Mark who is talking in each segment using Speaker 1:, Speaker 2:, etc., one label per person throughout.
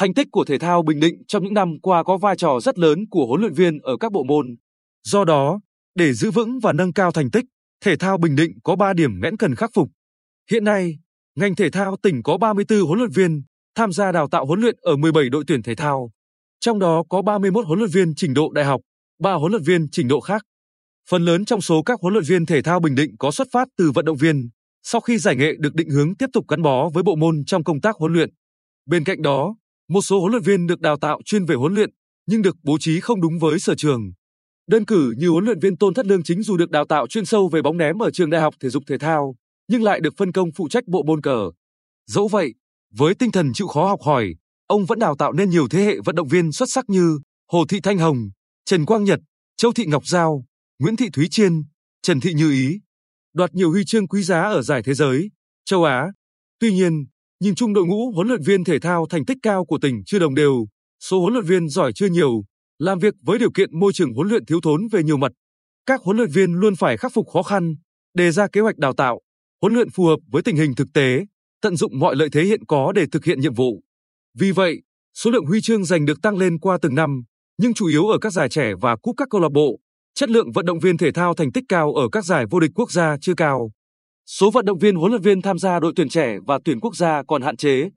Speaker 1: Thành tích của thể thao Bình Định trong những năm qua có vai trò rất lớn của huấn luyện viên ở các bộ môn.
Speaker 2: Do đó, để giữ vững và nâng cao thành tích, thể thao Bình Định có 3 điểm nghẽn cần khắc phục. Hiện nay, ngành thể thao tỉnh có 34 huấn luyện viên tham gia đào tạo huấn luyện ở 17 đội tuyển thể thao. Trong đó có 31 huấn luyện viên trình độ đại học, 3 huấn luyện viên trình độ khác. Phần lớn trong số các huấn luyện viên thể thao Bình Định có xuất phát từ vận động viên, sau khi giải nghệ được định hướng tiếp tục gắn bó với bộ môn trong công tác huấn luyện. Bên cạnh đó, một số huấn luyện viên được đào tạo chuyên về huấn luyện, nhưng được bố trí không đúng với sở trường. Đơn cử như huấn luyện viên Tôn Thất Lương chính dù được đào tạo chuyên sâu về bóng ném ở trường Đại học Thể dục Thể thao, nhưng lại được phân công phụ trách bộ môn cờ. Dẫu vậy, với tinh thần chịu khó học hỏi, ông vẫn đào tạo nên nhiều thế hệ vận động viên xuất sắc như Hồ Thị Thanh Hồng, Trần Quang Nhật, Châu Thị Ngọc Giao, Nguyễn Thị Thúy Chiên, Trần Thị Như Ý, đoạt nhiều huy chương quý giá ở giải thế giới, châu Á. Tuy nhiên, nhìn chung đội ngũ huấn luyện viên thể thao thành tích cao của tỉnh chưa đồng đều, số huấn luyện viên giỏi chưa nhiều, làm việc với điều kiện môi trường huấn luyện thiếu thốn về nhiều mặt. Các huấn luyện viên luôn phải khắc phục khó khăn, đề ra kế hoạch đào tạo, huấn luyện phù hợp với tình hình thực tế, tận dụng mọi lợi thế hiện có để thực hiện nhiệm vụ. Vì vậy, số lượng huy chương giành được tăng lên qua từng năm, nhưng chủ yếu ở các giải trẻ và cúp các câu lạc bộ. Chất lượng vận động viên thể thao thành tích cao ở các giải vô địch quốc gia chưa cao. Số vận động viên huấn luyện viên tham gia đội tuyển trẻ và tuyển quốc gia còn hạn chế.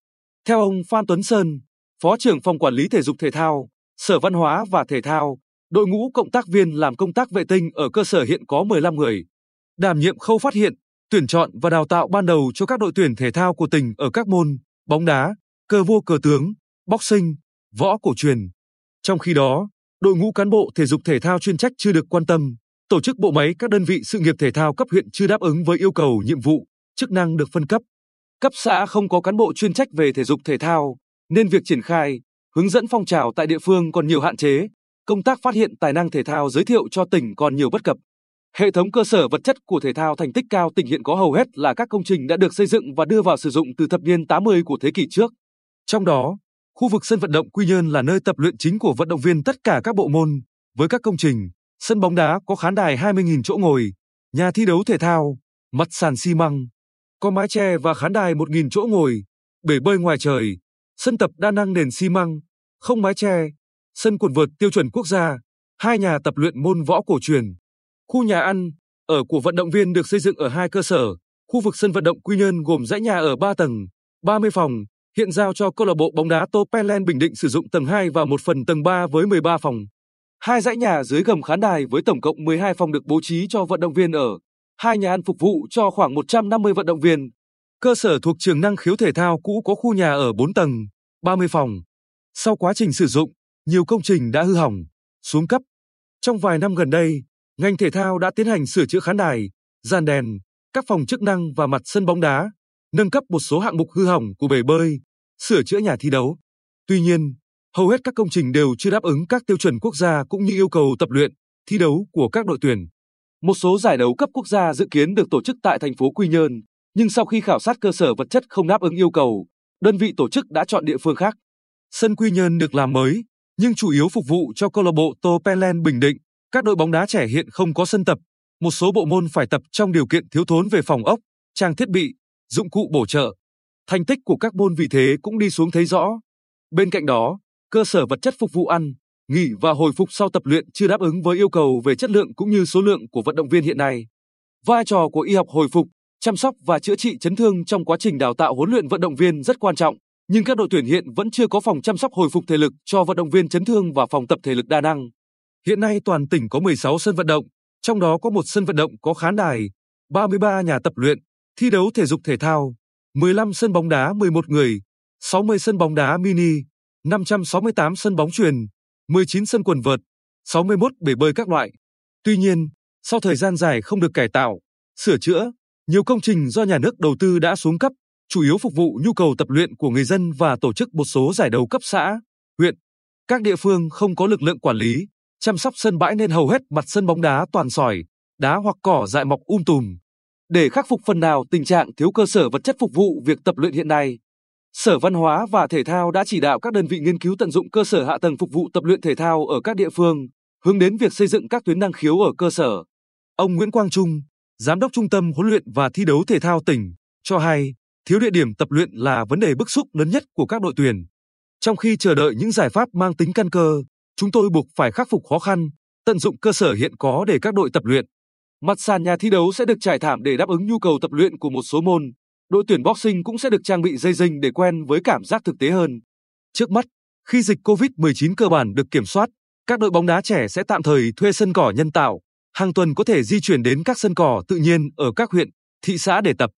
Speaker 2: Theo ông Phan Tuấn Sơn, Phó trưởng phòng quản lý thể dục thể thao, Sở Văn hóa và Thể thao, đội ngũ cộng tác viên làm công tác vệ tinh ở cơ sở hiện có 15 người. Đảm nhiệm khâu phát hiện, tuyển chọn và đào tạo ban đầu cho các đội tuyển thể thao của tỉnh ở các môn bóng đá, cờ vua cờ tướng, boxing, võ cổ truyền. Trong khi đó, đội ngũ cán bộ thể dục thể thao chuyên trách chưa được quan tâm, tổ chức bộ máy các đơn vị sự nghiệp thể thao cấp huyện chưa đáp ứng với yêu cầu nhiệm vụ, chức năng được phân cấp. Cấp xã không có cán bộ chuyên trách về thể dục thể thao, nên việc triển khai, hướng dẫn phong trào tại địa phương còn nhiều hạn chế, công tác phát hiện tài năng thể thao giới thiệu cho tỉnh còn nhiều bất cập. Hệ thống cơ sở vật chất của thể thao thành tích cao tỉnh hiện có hầu hết là các công trình đã được xây dựng và đưa vào sử dụng từ thập niên 80 của thế kỷ trước. Trong đó, khu vực sân vận động Quy Nhơn là nơi tập luyện chính của vận động viên tất cả các bộ môn, với các công trình, sân bóng đá có khán đài 20.000 chỗ ngồi, nhà thi đấu thể thao, mặt sàn xi măng, có mái che và khán đài 1.000 chỗ ngồi, bể bơi ngoài trời, sân tập đa năng nền xi măng, không mái che, sân quần vợt tiêu chuẩn quốc gia, hai nhà tập luyện môn võ cổ truyền. Khu nhà ăn, ở của vận động viên được xây dựng ở hai cơ sở, khu vực sân vận động Quy Nhơn gồm dãy nhà ở 3 tầng, 30 phòng, hiện giao cho câu lạc bộ bóng đá Topeland Bình Định sử dụng tầng 2 và một phần tầng 3 với 13 phòng. Hai dãy nhà dưới gầm khán đài với tổng cộng 12 phòng được bố trí cho vận động viên ở, hai nhà ăn phục vụ cho khoảng 150 vận động viên. Cơ sở thuộc trường năng khiếu thể thao cũ có khu nhà ở 4 tầng, 30 phòng. Sau quá trình sử dụng, nhiều công trình đã hư hỏng, xuống cấp. Trong vài năm gần đây, ngành thể thao đã tiến hành sửa chữa khán đài, gian đèn, các phòng chức năng và mặt sân bóng đá, nâng cấp một số hạng mục hư hỏng của bể bơi, sửa chữa nhà thi đấu. Tuy nhiên, hầu hết các công trình đều chưa đáp ứng các tiêu chuẩn quốc gia cũng như yêu cầu tập luyện, thi đấu của các đội tuyển. Một số giải đấu cấp quốc gia dự kiến được tổ chức tại thành phố Quy Nhơn, nhưng sau khi khảo sát cơ sở vật chất không đáp ứng yêu cầu, đơn vị tổ chức đã chọn địa phương khác. Sân Quy Nhơn được làm mới, nhưng chủ yếu phục vụ cho câu lạc bộ Tô Penland Bình Định. Các đội bóng đá trẻ hiện không có sân tập, một số bộ môn phải tập trong điều kiện thiếu thốn về phòng ốc, trang thiết bị, dụng cụ bổ trợ. Thành tích của các môn vì thế cũng đi xuống thấy rõ. Bên cạnh đó, cơ sở vật chất phục vụ ăn, nghỉ và hồi phục sau tập luyện chưa đáp ứng với yêu cầu về chất lượng cũng như số lượng của vận động viên hiện nay. Vai trò của y học hồi phục, chăm sóc và chữa trị chấn thương trong quá trình đào tạo huấn luyện vận động viên rất quan trọng, nhưng các đội tuyển hiện vẫn chưa có phòng chăm sóc hồi phục thể lực cho vận động viên chấn thương và phòng tập thể lực đa năng. Hiện nay toàn tỉnh có 16 sân vận động, trong đó có một sân vận động có khán đài, 33 nhà tập luyện, thi đấu thể dục thể thao, 15 sân bóng đá 11 người, 60 sân bóng đá mini, 568 sân bóng truyền, 19 sân quần vợt, 61 bể bơi các loại. Tuy nhiên, sau thời gian dài không được cải tạo, sửa chữa, nhiều công trình do nhà nước đầu tư đã xuống cấp, chủ yếu phục vụ nhu cầu tập luyện của người dân và tổ chức một số giải đấu cấp xã, huyện. Các địa phương không có lực lượng quản lý, chăm sóc sân bãi nên hầu hết mặt sân bóng đá toàn sỏi, đá hoặc cỏ dại mọc um tùm. Để khắc phục phần nào tình trạng thiếu cơ sở vật chất phục vụ việc tập luyện hiện nay, Sở Văn hóa và Thể thao đã chỉ đạo các đơn vị nghiên cứu tận dụng cơ sở hạ tầng phục vụ tập luyện thể thao ở các địa phương, hướng đến việc xây dựng các tuyến năng khiếu ở cơ sở. Ông Nguyễn Quang Trung, Giám đốc Trung tâm huấn luyện và thi đấu thể thao tỉnh, cho hay thiếu địa điểm tập luyện là vấn đề bức xúc lớn nhất của các đội tuyển. Trong khi chờ đợi những giải pháp mang tính căn cơ, chúng tôi buộc phải khắc phục khó khăn, tận dụng cơ sở hiện có để các đội tập luyện.
Speaker 1: Mặt sàn nhà thi đấu sẽ được trải thảm để đáp ứng nhu cầu tập luyện của một số môn. Đội tuyển boxing cũng sẽ được trang bị dây dinh để quen với cảm giác thực tế hơn.
Speaker 2: Trước mắt, khi dịch COVID-19 cơ bản được kiểm soát, các đội bóng đá trẻ sẽ tạm thời thuê sân cỏ nhân tạo, hàng tuần có thể di chuyển đến các sân cỏ tự nhiên ở các huyện, thị xã để tập.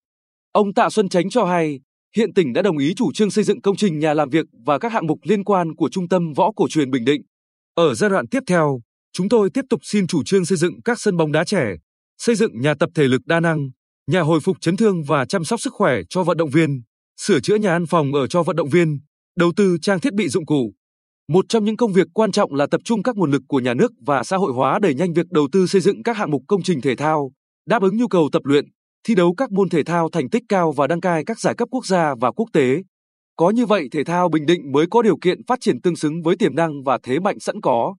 Speaker 1: Ông Tạ Xuân Chánh cho hay, hiện tỉnh đã đồng ý chủ trương xây dựng công trình nhà làm việc và các hạng mục liên quan của Trung tâm Võ Cổ truyền Bình Định.
Speaker 2: Ở giai đoạn tiếp theo, chúng tôi tiếp tục xin chủ trương xây dựng các sân bóng đá trẻ, xây dựng nhà tập thể lực đa năng, nhà hồi phục chấn thương và chăm sóc sức khỏe cho vận động viên, sửa chữa nhà ăn phòng ở cho vận động viên, đầu tư trang thiết bị dụng cụ.
Speaker 1: Một trong những công việc quan trọng là tập trung các nguồn lực của nhà nước và xã hội hóa đẩy nhanh việc đầu tư xây dựng các hạng mục công trình thể thao, đáp ứng nhu cầu tập luyện, thi đấu các môn thể thao thành tích cao và đăng cai các giải cấp quốc gia và quốc tế. Có như vậy thể thao Bình Định mới có điều kiện phát triển tương xứng với tiềm năng và thế mạnh sẵn có.